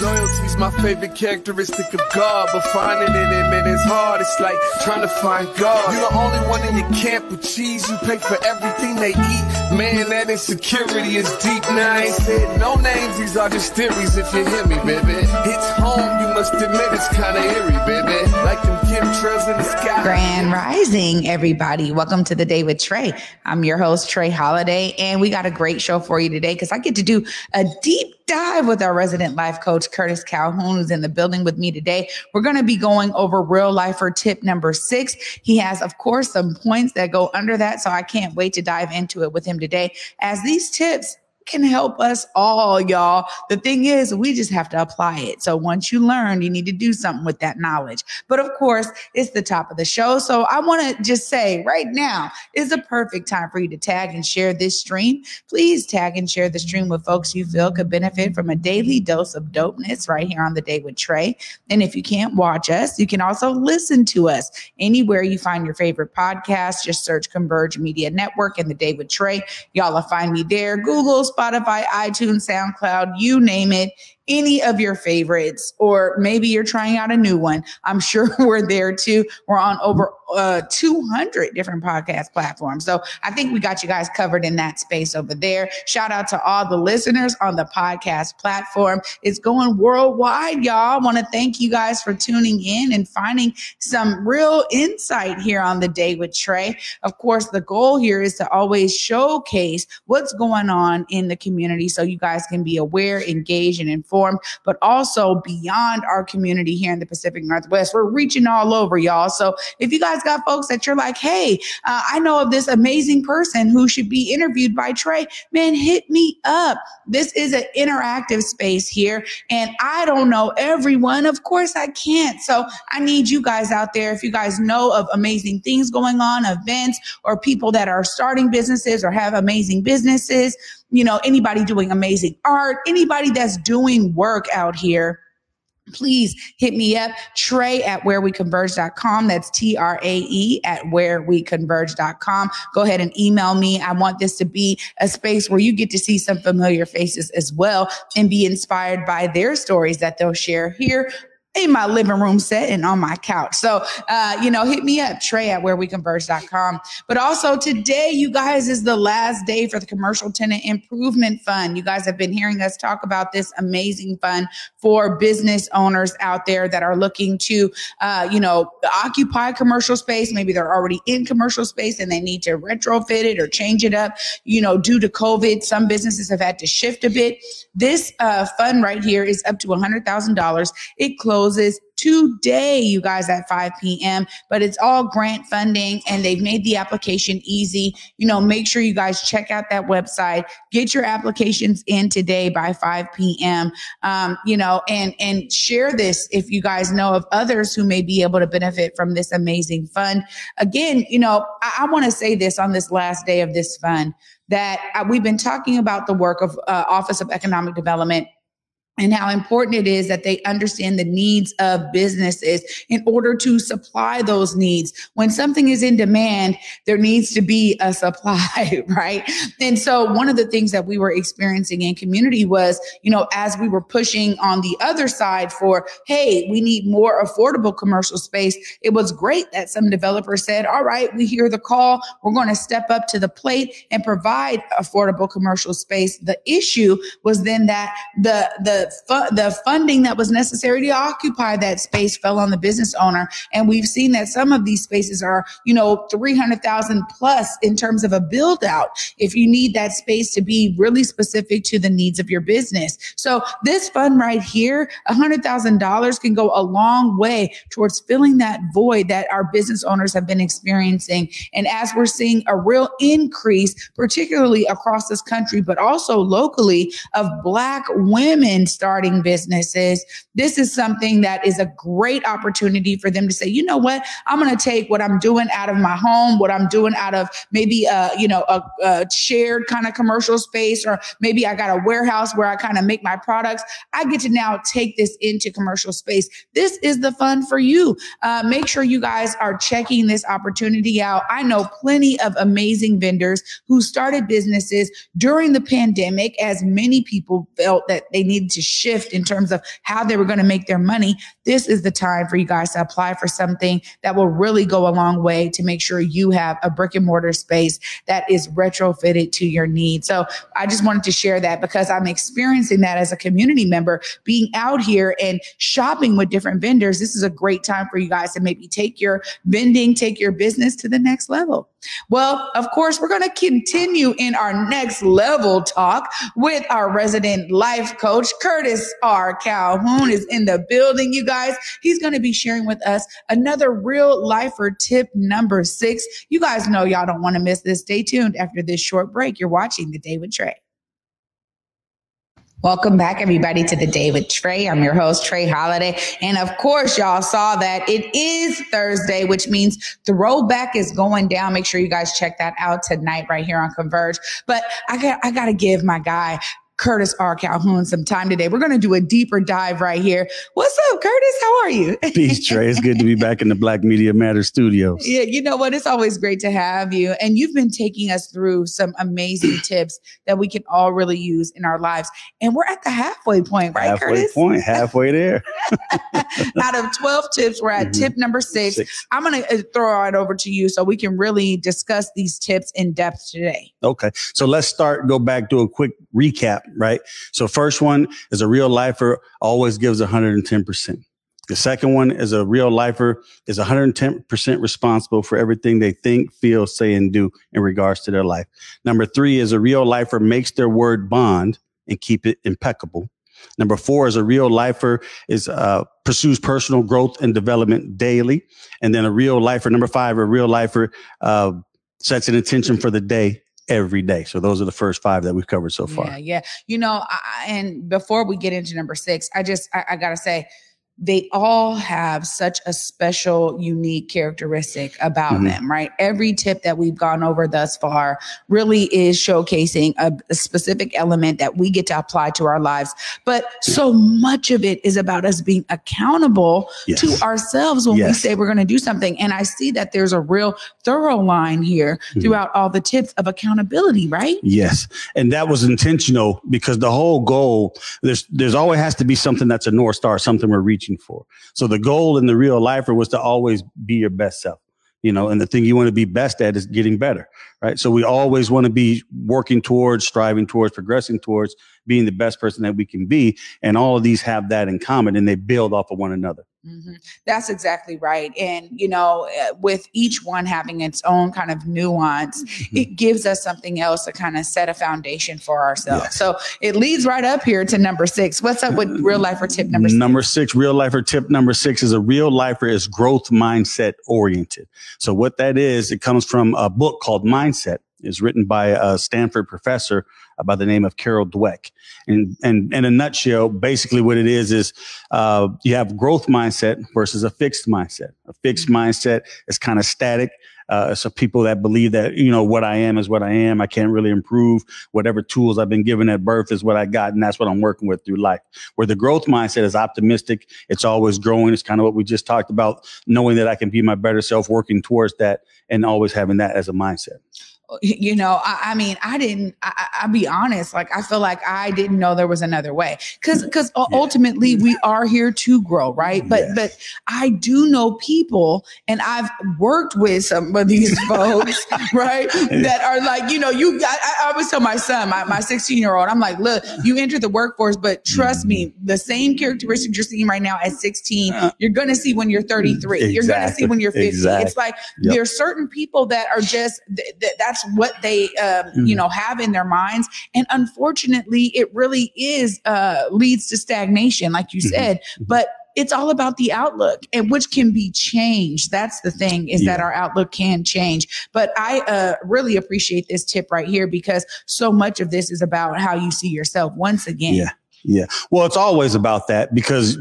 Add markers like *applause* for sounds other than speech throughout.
Loyalty's my favorite characteristic of God, but finding it in it is hard. It's like trying to find God. You're the only one in your camp with cheese. You pay for everything they eat. Man, that insecurity is deep. Now I ain't said no names. These are just theories. If you hear me, baby, it's home. You must admit it's kind of eerie, baby. Like them chemtrails in the sky. Grand Rising, everybody. Welcome to the day with Trae. I'm your host, Trae Holiday, and we got a great show for you today because I get to do a deep dive with our resident life coach, Curtis Calhoun, who's in the building with me today. We're going to be going over real lifer tip number six. He has, of course, some points that go under that. So I can't wait to dive into it with him today as these tips can help us all, y'all. The thing is, we just have to apply it. So once you learn, you need to do something with that knowledge. But of course, it's the top of the show. So I want to just say right now is a perfect time for you to tag and share this stream. Please tag and share the stream with folks you feel could benefit from a daily dose of dopeness right here on the day with Trae. And if you can't watch us, you can also listen to us anywhere you find your favorite podcast. Just search Converge Media Network and the day with Trae. Y'all will find me there. Google, Spotify, iTunes, SoundCloud, you name it any of your favorites, or maybe you're trying out a new one. I'm sure *laughs* we're there too. We're on over uh, 200 different podcast platforms. So I think we got you guys covered in that space over there. Shout out to all the listeners on the podcast platform. It's going worldwide, y'all. Want to thank you guys for tuning in and finding some real insight here on the day with Trae. Of course, the goal here is to always showcase what's going on in the community so you guys can be aware, engaged, and informed but also beyond our community here in the Pacific Northwest. We're reaching all over, y'all. So if you guys got folks that you're like, hey, uh, I know of this amazing person who should be interviewed by Trae, man, hit me up. This is an interactive space here, and I don't know everyone. Of course, I can't. So I need you guys out there. If you guys know of amazing things going on, events, or people that are starting businesses or have amazing businesses, you know, anybody doing amazing art, anybody that's doing work out here please hit me up trae at whereweconverge.com that's t-r-a-e at whereweconverge.com go ahead and email me. I want this to be a space where you get to see some familiar faces as well and be inspired by their stories that they'll share here in my living room set and on my couch. So, uh, you know, hit me up, Trae at whereweconverge.com. But also today, you guys, is the last day for the Commercial Tenant Improvement Fund. You guys have been hearing us talk about this amazing fund for business owners out there that are looking to, uh, you know, occupy commercial space. Maybe they're already in commercial space and they need to retrofit it or change it up. You know, due to COVID, some businesses have had to shift a bit. This uh, fund right here is up to $100,000. It closed closes today, you guys, at 5 p.m. But it's all grant funding and they've made the application easy. You know, make sure you guys check out that website, get your applications in today by 5 p.m. Um, you know, and and share this if you guys know of others who may be able to benefit from this amazing fund. Again, you know, I, I want to say this on this last day of this fund that uh, we've been talking about the work of uh, Office of Economic Development and how important it is that they understand the needs of businesses in order to supply those needs. When something is in demand, there needs to be a supply, *laughs* right? And so one of the things that we were experiencing in community was, you know, as we were pushing on the other side for, hey, we need more affordable commercial space, it was great that some developers said, all right, we hear the call. We're going to step up to the plate and provide affordable commercial space. The issue was then that the, the, fu- the funding that was necessary to occupy that space fell on the business owner. And we've seen that some of these spaces are, you know, 300,000 plus in terms of a build out. If you need that space to be really specific to the needs of your business. So this fund right here, $100,000 can go a long way towards filling that void that our business owners have been experiencing. And as we're seeing a real increase, particularly across this country, but also locally of black women starting businesses, this is something that is a great opportunity for them to say, you know what, I'm going to take what I'm doing out of my home, what I'm doing out of maybe a, you know, a, a shared kind of commercial space, or maybe I got a warehouse where I kind of make my products. I get to now take this into commercial space. This is the fun for you. Uh, make sure you guys are checking this opportunity out. I know plenty of amazing vendors who started businesses during the pandemic as many people felt that they needed to shift in terms of how they were going to make their money. This is the time for you guys to apply for something that will really go a long way to make sure you have a brick and mortar space that is retrofitted to your needs. So I just wanted to share that because I'm experiencing that as a community member being out here and shopping with different vendors. This is a great time for you guys to maybe take your vending, take your business to the next level. Well, of course, we're going to continue in our next level talk with our resident life coach, Curtis R. Calhoun is in the building, you guys. He's going to be sharing with us another real lifer tip number six. You guys know y'all don't want to miss this. Stay tuned after this short break. You're watching The Day with Trae. Welcome back, everybody, to the day with Trae. I'm your host, Trae Holiday. And of course, y'all saw that it is Thursday, which means throwback is going down. Make sure you guys check that out tonight right here on Converge. But I got, I got to give my guy Curtis R. Calhoun some time today. We're going to do a deeper dive right here. What's up, Curtis? How are you? *laughs* Peace, Trae. It's good to be back in the Black Media Matters studios. Yeah, you know what? It's always great to have you. And you've been taking us through some amazing *clears throat* tips that we can all really use in our lives. And we're at the halfway point, right, halfway Curtis? point, halfway there. *laughs* *laughs* Out of 12 tips, we're at mm-hmm. tip number six. six. I'm going to uh, throw it over to you so we can really discuss these tips in depth today. Okay. So let's start, go back, do a quick recap right? So first one is a real lifer always gives 110%. The second one is a real lifer is 110% responsible for everything they think, feel, say, and do in regards to their life. Number three is a real lifer makes their word bond and keep it impeccable. Number four is a real lifer is uh, pursues personal growth and development daily, and then a real lifer. Number five, a real lifer uh, sets an intention for the day every day. So those are the first five that we've covered so far. Yeah, yeah. You know, I, and before we get into number six, I just I, I gotta say they all have such a special, unique characteristic about mm-hmm. them, right? Every tip that we've gone over thus far really is showcasing a, a, specific element that we get to apply to our lives. But so much of it is about us being accountable yes. to ourselves when yes. we say we're going to do something. And I see that there's a real thorough line here mm-hmm. throughout all the tips of accountability, right? Yes. And that was intentional because the whole goal, there's, there's always has to be something that's a North Star, something we're reaching reaching for. So the goal in the real lifer was to always be your best self, you know, and the thing you want to be best at is getting better, right? So we always want to be working towards, striving towards, progressing towards being the best person that we can be. And all of these have that in common and they build off of one another. Mm-hmm. That's exactly right. And, you know, uh, with each one having its own kind of nuance, mm-hmm. it gives us something else to kind of set a foundation for ourselves. Yes. So it leads right up here to number six. What's up with real lifer tip number six? Number six, real lifer tip number six is a real lifer is growth mindset oriented. So what that is, it comes from a book called Mindset. It's written by a Stanford professor by the name of Carol Dweck. And, and in a nutshell, basically what it is, is, uh, you have growth mindset versus a fixed mindset. A fixed mindset is kind of static. Uh, so people that believe that, you know, what I am is what I am. I can't really improve. Whatever tools I've been given at birth is what I got. And that's what I'm working with through life. Where the growth mindset is optimistic. It's always growing. It's kind of what we just talked about, knowing that I can be my better self, working towards that and always having that as a mindset you know I, I, mean i didn't I, will be honest like i feel like i didn't know there was another way because because yeah. ultimately we are here to grow right but yes. but i do know people and i've worked with some of these *laughs* folks right that are like you know you i, I always tell my son my, my 16 year old i'm like look you entered the workforce but trust mm-hmm. me the same characteristics you're seeing right now at 16 uh, you're gonna see when you're 33 exactly. you're gonna see when you're 50 exactly. it's like yep. there's certain people that are just th- th- that's that's what they um, mm-hmm. you know have in their minds and unfortunately it really is uh, leads to stagnation like you mm-hmm. said mm-hmm. but it's all about the outlook and which can be changed that's the thing is yeah. that our outlook can change but i uh, really appreciate this tip right here because so much of this is about how you see yourself once again yeah Yeah. Well, it's always about that because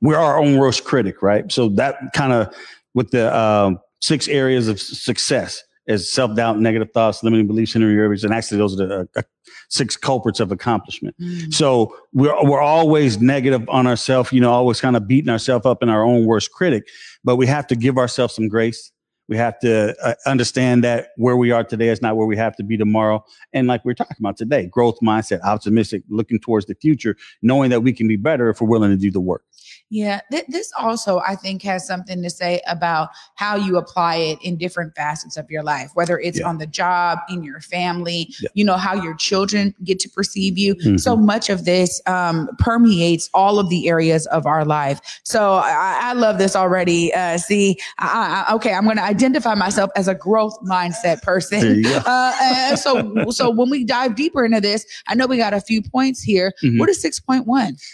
we're our own worst critic, right? So that kind of with the um, six areas of success is self doubt, negative thoughts, limiting beliefs, hindering areas, and actually those are the uh, six culprits of accomplishment. Mm. So we're we're always negative on ourselves, you know, always kind of beating ourselves up in our own worst critic. But we have to give ourselves some grace. We have to uh, understand that where we are today is not where we have to be tomorrow. And like we we're talking about today, growth mindset, optimistic, looking towards the future, knowing that we can be better if we're willing to do the work. Yeah, th- this also, I think, has something to say about how you apply it in different facets of your life, whether it's yeah. on the job, in your family, yeah. you know, how your children get to perceive you. Mm-hmm. So much of this um, permeates all of the areas of our life. So I, I love this already. Uh, see, I, I, okay, I'm going to identify myself as a growth mindset person. *laughs* Uh, so, so when we dive deeper into this, I know we got a few points here. Mm-hmm. What is 6.1?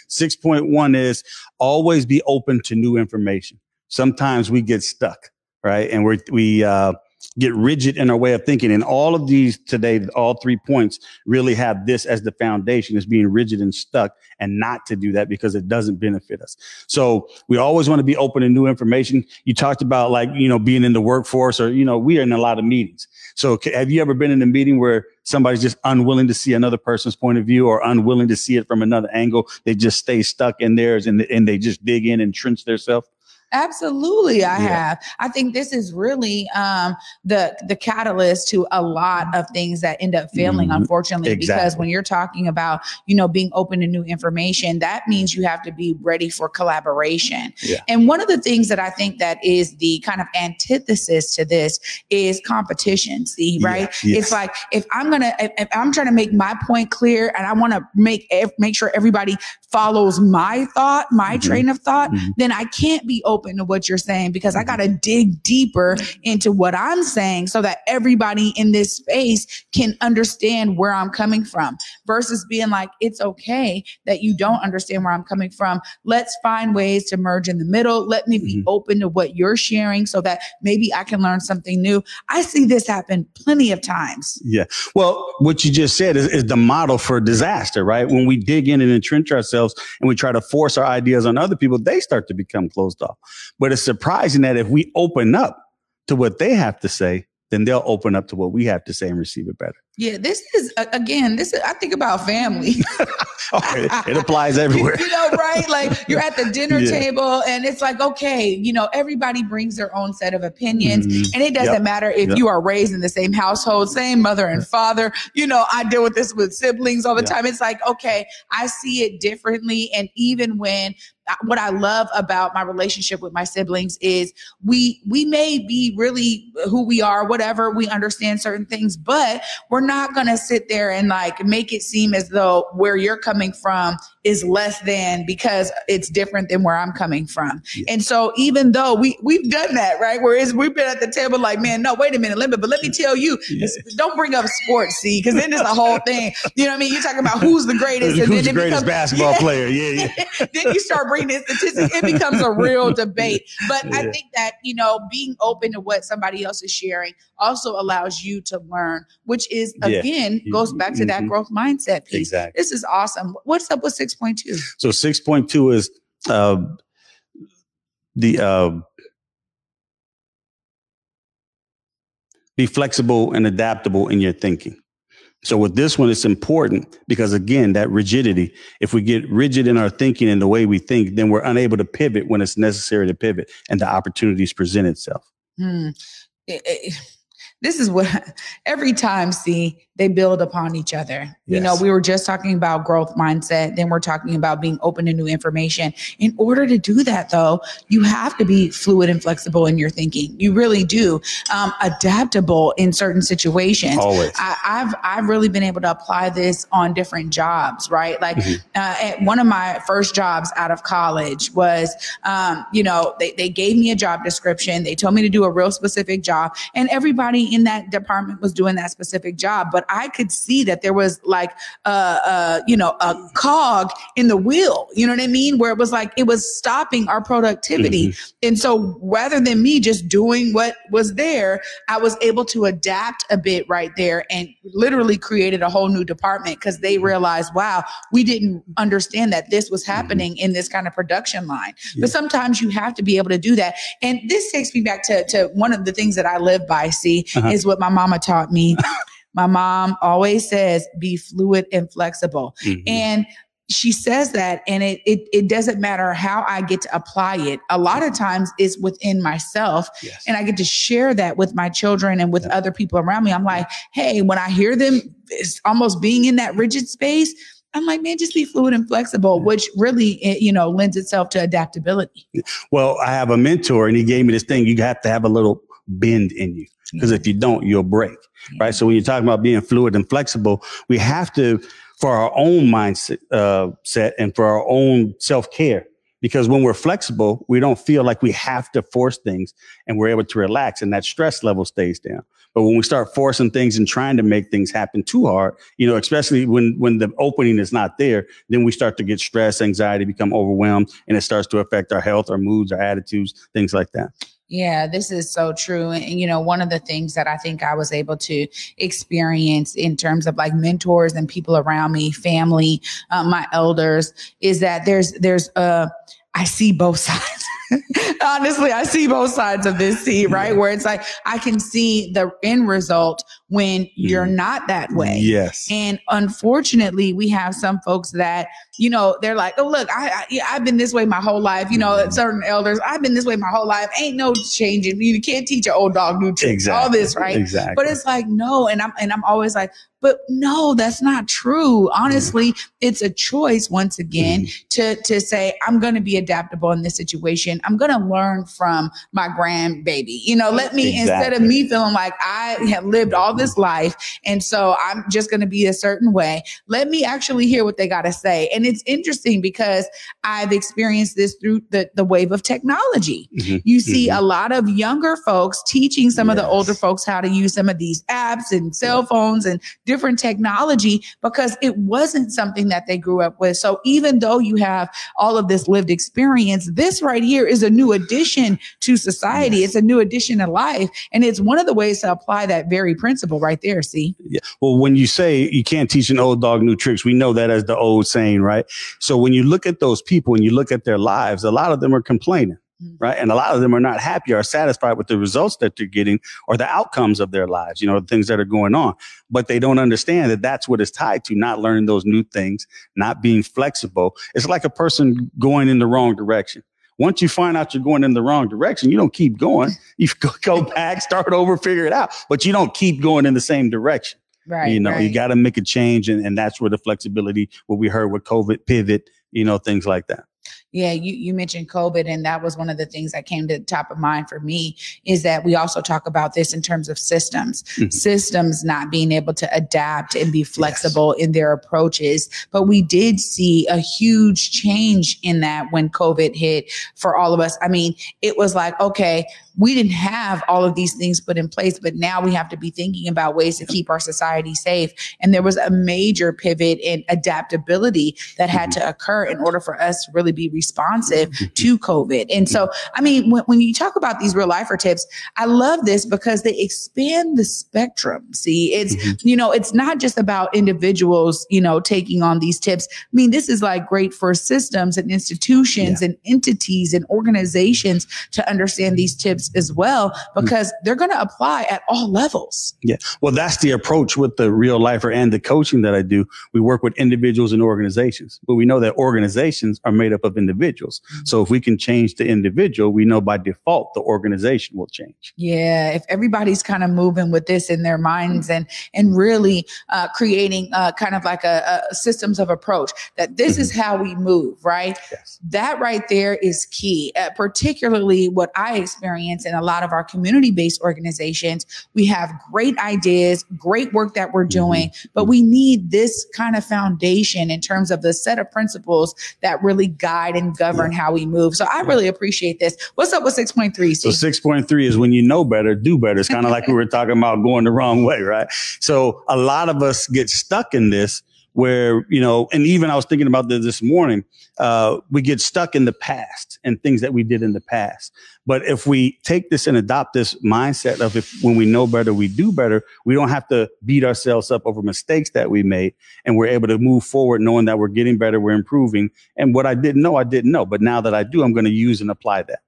6.1 is always be open to new information. Sometimes we get stuck, right? And we're, we, uh, get rigid in our way of thinking. And all of these today, all three points really have this as the foundation is being rigid and stuck and not to do that because it doesn't benefit us. So we always want to be open to new information. You talked about like, you know, being in the workforce or, you know, we are in a lot of meetings. So have you ever been in a meeting where somebody's just unwilling to see another person's point of view or unwilling to see it from another angle? They just stay stuck in theirs and, and they just dig in and trench themselves? Absolutely, I yeah. have. I think this is really um, the the catalyst to a lot of things that end up failing, mm-hmm. unfortunately. Exactly. Because when you're talking about you know being open to new information, that means you have to be ready for collaboration. Yeah. And one of the things that I think that is the kind of antithesis to this is competition. See, right? Yeah. Yes. It's like if I'm gonna if, if I'm trying to make my point clear and I want to make make sure everybody follows my thought, my mm-hmm. train of thought, mm-hmm. then I can't be open to what you're saying because I mm-hmm. got to dig deeper into what I'm saying so that everybody in this space can understand where I'm coming from versus being like, it's okay that you don't understand where I'm coming from. Let's find ways to merge in the middle. Let me be mm-hmm. open to what you're sharing so that maybe I can learn something new. I see this happen plenty of times. Yeah. Well, what you just said is, is the model for disaster, right? When we dig in and entrench ourselves and we try to force our ideas on other people, they start to become closed off. But it's surprising that if we open up to what they have to say, then they'll open up to what we have to say and receive it better. Yeah, this is again. This is I think about family. *laughs* okay, *laughs* it applies everywhere. you know, right? Like you're at the dinner yeah. table, and it's like, okay, you know, everybody brings their own set of opinions, mm-hmm. and it doesn't yep. matter if yep. you are raised in the same household, same mother and father. You know, I deal with this with siblings all the yep. time. It's like, okay, I see it differently, and even when what I love about my relationship with my siblings is we we may be really who we are, whatever. We understand certain things, but we're not going to sit there and like make it seem as though where you're coming from is less than because it's different than where I'm coming from. Yeah. And so even though we we've done that, right? Whereas we've been at the table like, man, no, wait a minute, let me, but let me tell you, yeah. don't bring up sports, see, because then it's a whole thing. You know what I mean? You're talking about who's the greatest, and who's then the greatest becomes, *laughs* basketball yeah. player? Yeah, yeah. *laughs* then you start bringing in statistics, it becomes a real *laughs* debate. But I think that you know, being open to what somebody else is sharing also allows you to learn, which is again goes back to mm-hmm. that growth mindset piece. Exactly. This is awesome. What's up with 6.2? So 6.2 is uh, the uh, be flexible and adaptable in your thinking. So with this one, it's important because again, that rigidity, if we get rigid in our thinking and the way we think, then we're unable to pivot when it's necessary to pivot and the opportunities present itself. Hmm. It, it, this is what *laughs* every time see they build upon each other. Yes. You know, we were just talking about growth mindset, then we're talking about being open to new information. In order to do that, though, you have to be fluid and flexible in your thinking. You really do. Um, adaptable in certain situations. Always. I, have I've really been able to apply this on different jobs, right? Like mm-hmm. uh, at one of my first jobs out of college was, um, you know, they, they gave me a job description. They told me to do a real specific job, and everybody in that department was doing that specific job, but but I could see that there was like, a, uh, you know, a cog in the wheel, you know what I mean? Where it was like, it was stopping our productivity. Mm-hmm. And so rather than me just doing what was there, I was able to adapt a bit right there and literally created a whole new department because they mm-hmm. realized, wow, we didn't understand that this was mm-hmm. happening mm-hmm. in this kind of production line. Yeah. But sometimes you have to be able to do that. And this takes me back to, to one of the things that I live by, see, uh-huh. is what my mama taught me. *laughs* my mom always says, be fluid and flexible. Mm-hmm. And she says that and it, it it doesn't matter how I get to apply it. A lot of times it's within myself yes. and I get to share that with my children and with yeah. other people around me. I'm like, hey, when I hear them it's almost being in that rigid space, I'm like, man, just be fluid and flexible, which really, you know, lends itself to adaptability. Well, I have a mentor and he gave me this thing. You have to have a little bend in you because if you don't, you'll break. Right. So when you're talking about being fluid and flexible, we have to, for our own mindset uh, set and for our own self care, because when we're flexible, we don't feel like we have to force things and we're able to relax and that stress level stays down. But when we start forcing things and trying to make things happen too hard, you know, especially when, when the opening is not there, then we start to get stress, anxiety, become overwhelmed, and it starts to affect our health, our moods, our attitudes, things like that. Yeah, this is so true. And, you know, one of the things that I think I was able to experience in terms of like mentors and people around me, family, um, my elders, is that there's, there's, uh, I see both *laughs* sides. Honestly, I see both sides of this see, right? Where it's like I can see the end result when you're mm. not that way. Yes. And unfortunately, we have some folks that, you know, they're like, oh, look, I, I, have been this way my whole life. You know, mm. certain elders, I've been this way my whole life. Ain't no changing. You can't teach an old dog new tricks. Exactly. All this, right? Exactly. But it's like, no. And I'm, and I'm always like, but no, that's not true. Honestly, mm. it's a choice once again mm. to, to say, I'm going to be adaptable in this situation. I'm going to learn from my grandbaby. You know, let me, exactly. instead of me feeling like I have lived all this life. And so I'm just going to be a certain way. Let me actually hear what they got to say. And it's interesting because I've experienced this through the, the wave of technology. Mm-hmm. You see mm-hmm. a lot of younger folks teaching some yes. of the older folks how to use some of these apps and cell phones and different technology because it wasn't something that they grew up with. So even though you have all of this lived experience, this right here is a new addition to society. Yes. It's a new addition to life. And it's one of the ways to apply that very principle right there. See? Yeah. Well, when you say you can't teach an old dog new tricks, we know that as the old saying, right? So when you look at those people and you look at their lives, a lot of them are complaining mm-hmm. right? And a lot of them are not happy or satisfied with the results that they're getting or the outcomes of their lives, you know, the things that are going on. But they don't understand that that's what it's tied to, not learning those new things, not being flexible. It's like a person going in the wrong direction. Once you find out you're going in the wrong direction, you don't keep going. *laughs* You go *laughs* back, start over, figure it out, but you don't keep going in the same direction. Right. You know, right. you got to make a change. And, and that's where the flexibility, what we heard with COVID pivot, you know, things like that. Yeah, you, you mentioned COVID, and that was one of the things that came to the top of mind for me is that we also talk about this in terms of systems, mm-hmm. systems not being able to adapt and be flexible yes. in their approaches. But we did see a huge change in that when COVID hit for all of us. I mean, it was like, okay, we didn't have all of these things put in place, but now we have to be thinking about ways to keep our society safe. And there was a major pivot in adaptability that had mm-hmm. to occur in order for us to really be responsive mm-hmm. to COVID. And so, I mean, when, when you talk about these real lifer tips, I love this because they expand the spectrum. See, it's, mm-hmm. you know, it's not just about individuals, you know, taking on these tips. I mean, this is like great for systems and institutions yeah. and entities and organizations to understand these tips as well mm. because mm. they're going to apply at all levels. Yeah. Well, that's the approach with the real lifer and the coaching that I do. We work with individuals and organizations, but we know that organizations are made up of individuals. Mm. So if we can change the individual, we know by default the organization will change. Yeah. If everybody's kind of moving with this in their minds and, and really uh, creating uh, kind of like a, a, systems of approach that this mm-hmm. is how we move, right? Yes. That right there is key, uh, particularly what I experience in a lot of our community based organizations, we have great ideas, great work that we're mm-hmm. doing, mm-hmm. but we need this kind of foundation in terms of the set of principles that really guide and govern yeah. how we move. So I really appreciate this. What's up with 6.3? So 6.3 is when you know better, do better. It's kind of like we *laughs* were talking about going the wrong way, right? So a lot of us get stuck in this where, you know, and even I was thinking about this this morning, uh, we get stuck in the past and things that we did in the past. But if we take this and adopt this mindset of if when we know better, we do better, we don't have to beat ourselves up over mistakes that we made. And we're able to move forward knowing that we're getting better, we're improving. And what I didn't know, I didn't know. But now that I do, I'm going to use and apply that.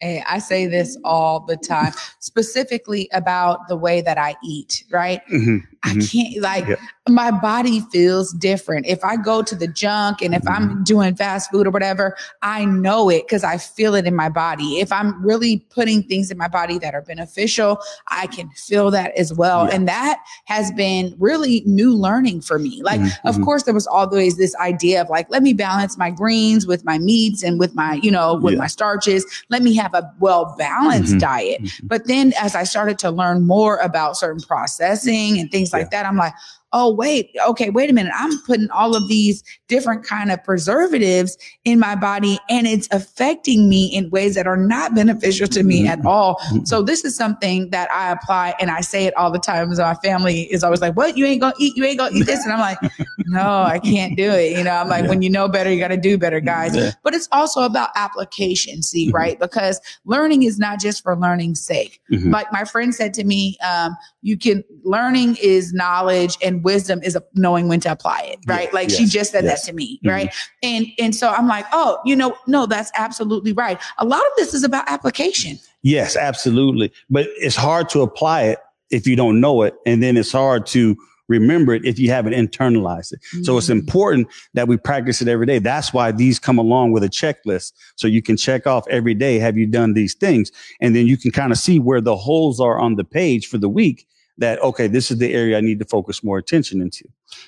Hey, I say this all the time, specifically about the way that I eat, right? Mm-hmm, I mm-hmm. can't, like, yeah. my body feels different. If I go to the junk and if mm-hmm. I'm doing fast food or whatever, I know it because I feel it in my body. If I'm really putting things in my body that are beneficial, I can feel that as well. Yeah. And that has been really new learning for me. Like, mm-hmm, of mm-hmm. course, there was always this idea of like, let me balance my greens with my meats and with my, you know, with yeah. my starches. Let me have a well balanced mm-hmm. diet. Mm-hmm. But then as I started to learn more about certain processing and things like yeah. that, I'm like, oh wait okay wait a minute i'm putting all of these different kind of preservatives in my body and it's affecting me in ways that are not beneficial to me at mm-hmm. all mm-hmm. so this is something that i apply and i say it all the time so my family is always like what you ain't gonna eat you ain't gonna eat this and i'm like *laughs* no i can't do it you know i'm like yeah. when you know better you got to do better guys yeah. but it's also about application see mm-hmm. right because learning is not just for learning's sake mm-hmm. like my friend said to me um, you can learning is knowledge and wisdom is knowing when to apply it, right? Yeah, like yes, she just said yes. that to me, mm-hmm. right? And and so I'm like, oh, you know, no, that's absolutely right. A lot of this is about application. Yes, absolutely. But it's hard to apply it if you don't know it, and then it's hard to remember it if you haven't internalized it. Mm-hmm. So it's mm. important that we practice it every day. That's why these come along with a checklist. So you can check off every day, have you done these things? And then you can kind of see where the holes are on the page for the week that okay this is the area i need to focus more attention into.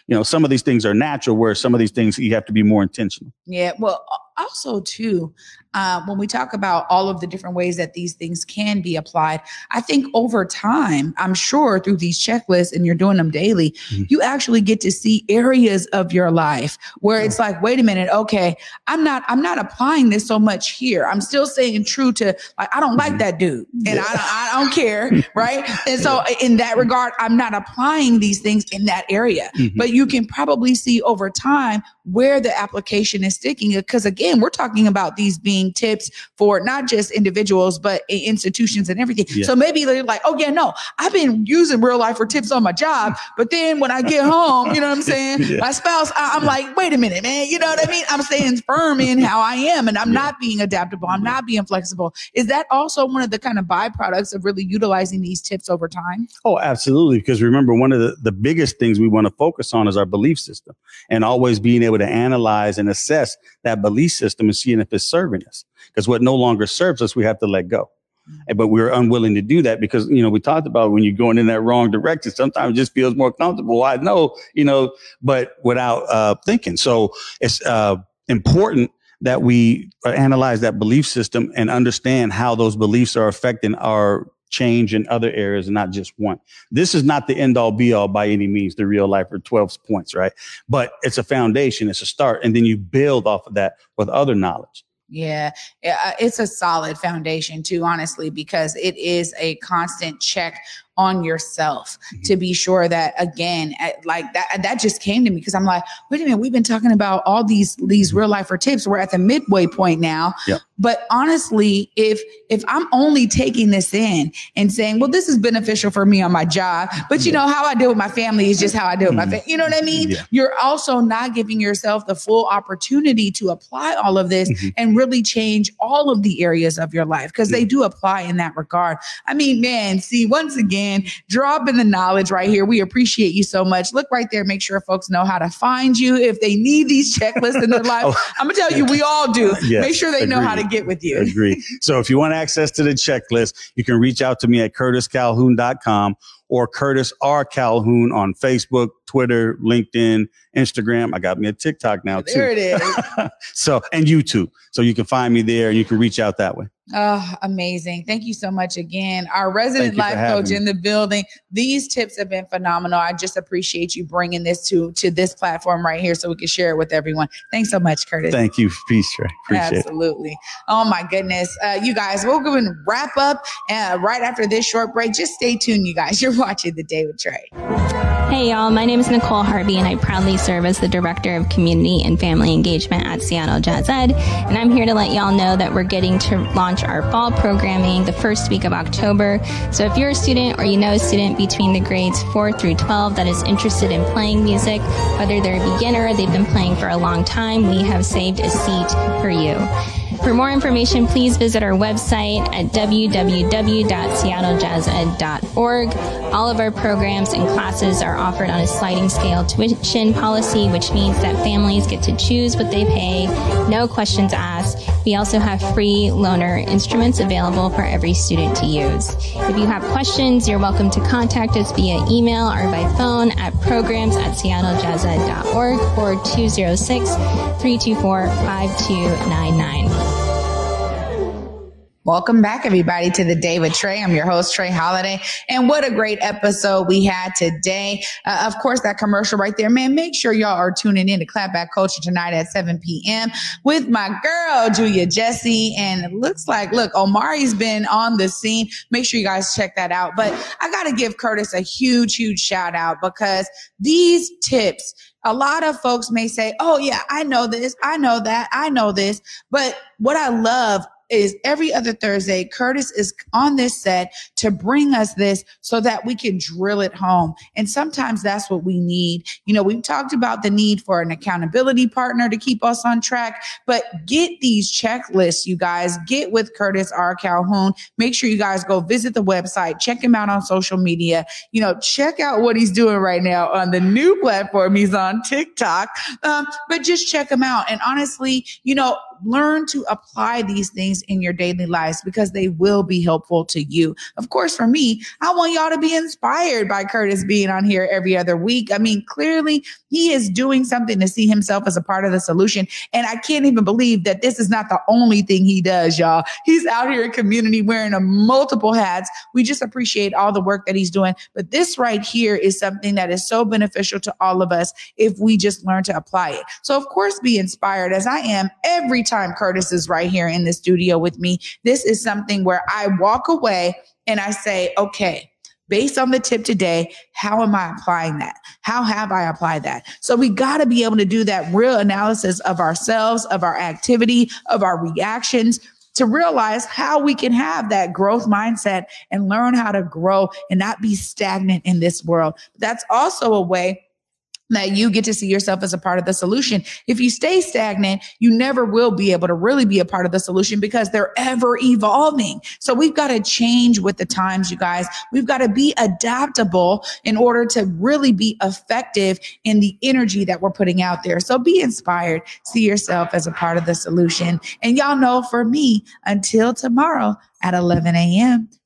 You know some of these things are natural where some of these things you have to be more intentional. Yeah well also too uh, when we talk about all of the different ways that these things can be applied i think over time i'm sure through these checklists and you're doing them daily mm-hmm. you actually get to see areas of your life where it's like wait a minute okay i'm not i'm not applying this so much here i'm still saying true to like i don't like mm-hmm. that dude and yeah. I, I don't care *laughs* right and so in that regard i'm not applying these things in that area mm-hmm. but you can probably see over time where the application is sticking because again we're talking about these being tips for not just individuals, but institutions and everything. Yeah. So maybe they're like, oh, yeah, no, I've been using real lifer tips on my job. But then when I get home, you know what I'm saying? *laughs* yeah. My spouse, I, am like, wait a minute, man. You know what I mean? I'm staying firm in how I am and I'm yeah. not being adaptable. I'm not being flexible. Is that also one of the kind of byproducts of really utilizing these tips over time? Oh, absolutely. Because remember, one of the, the biggest things we want to focus on is our belief system and always being able to analyze and assess that belief system and seeing if it's serving us. Because what no longer serves us, we have to let go. Mm-hmm. But we're unwilling to do that because, you know, we talked about when you're going in that wrong direction, sometimes it just feels more comfortable. I know, you know, but without uh, thinking. So it's uh, important that we analyze that belief system and understand how those beliefs are affecting our change in other areas and not just one. This is not the end all be all by any means, the real lifer 12 points, right? But it's a foundation, it's a start. And then you build off of that with other knowledge. Yeah, uh, it's a solid foundation too, honestly, because it is a constant check on yourself mm-hmm. to be sure that again like that that just came to me because i'm like wait a minute we've been talking about all these these mm-hmm. real lifer tips we're at the midway point now yep. but honestly if if i'm only taking this in and saying well this is beneficial for me on my job but you yeah. know how i deal with my family is just how i deal with my mm-hmm. family you know what i mean yeah. you're also not giving yourself the full opportunity to apply all of this mm-hmm. and really change all of the areas of your life because yeah. they do apply in that regard i mean man see once again in, dropping the knowledge right here. We appreciate you so much. Look right there. Make sure folks know how to find you if they need these checklists in their *laughs* life. oh, I'm gonna tell you, we all do. Yes, make sure they know how to get with you. Agree. So if you want access to the checklist, you can reach out to me at curtiscalhoun.com or Curtis R. Calhoun on Facebook, Twitter, LinkedIn, Instagram. I got me a TikTok now too. There it is. *laughs* so and YouTube. So you can find me there and you can reach out that way. Oh, amazing. Thank you so much again. Our resident Thank you for life coach having in the building. These tips have been phenomenal. I just appreciate you bringing this to to this platform right here so we can share it with everyone. Thanks so much, Curtis. Thank you. Peace, Trae. Appreciate it. Absolutely. Oh my goodness. Uh, you guys, we'll going to wrap up uh, right after this short break. Just stay tuned, you guys. *laughs* You're watching The Day with Trae. Hey y'all, my name is Nicole Harvey and I proudly serve as the Director of Community and Family Engagement at Seattle Jazz Ed. And I'm here to let y'all know that we're getting to launch our fall programming the first week of October. So if you're a student or you know a student between the grades 4 through 12 that is interested in playing music, whether they're a beginner or they've been playing for a long time, we have saved a seat for you. For more information, please visit our website at www.seattlejazzed.org. All of our programs and classes are offered on a sliding scale tuition policy, which means that families get to choose what they pay, no questions asked. We also have free loaner instruments available for every student to use. If you have questions, you're welcome to contact us via email or by phone at programs at seattlejazzed.org or 206 324 5299. Welcome back, everybody, to the Day with Trae. I'm your host, Trae Holiday. And what a great episode we had today. Uh, of course, that commercial right there, man, make sure y'all are tuning in to Clapback Culture tonight at 7 p.m. with my girl, Julia Jesse. And it looks like, look, Omari's been on the scene. Make sure you guys check that out. But I got to give Curtis a huge, huge shout out because these tips, a lot of folks may say, Oh yeah, I know this. I know that. I know this. But what I love is every other Thursday, Curtis is on this set to bring us this so that we can drill it home. And sometimes that's what we need. You know, we've talked about the need for an accountability partner to keep us on track, but get these checklists, you guys. Get with Curtis R. Calhoun. Make sure you guys go visit the website, check him out on social media. You know, check out what he's doing right now on the new platform. He's on TikTok. Um, but just check him out. And honestly, you know, learn to apply these things in your daily lives because they will be helpful to you. Of course, for me, I want y'all to be inspired by Curtis being on here every other week. I mean, clearly he is doing something to see himself as a part of the solution. And I can't even believe that this is not the only thing he does, y'all. He's out here in community wearing a multiple hats. We just appreciate all the work that he's doing. But this right here is something that is so beneficial to all of us if we just learn to apply it. So of course, be inspired as I am every time Curtis is right here in the studio with me. This is something where I walk away and I say, okay, based on the tip today, how am I applying that? How have I applied that? So we got to be able to do that real analysis of ourselves, of our activity, of our reactions to realize how we can have that growth mindset and learn how to grow and not be stagnant in this world. That's also a way that you get to see yourself as a part of the solution. If you stay stagnant, you never will be able to really be a part of the solution because they're ever evolving. So we've got to change with the times, you guys. We've got to be adaptable in order to really be effective in the energy that we're putting out there. So be inspired. See yourself as a part of the solution. And y'all know for me, until tomorrow at 11 a.m.,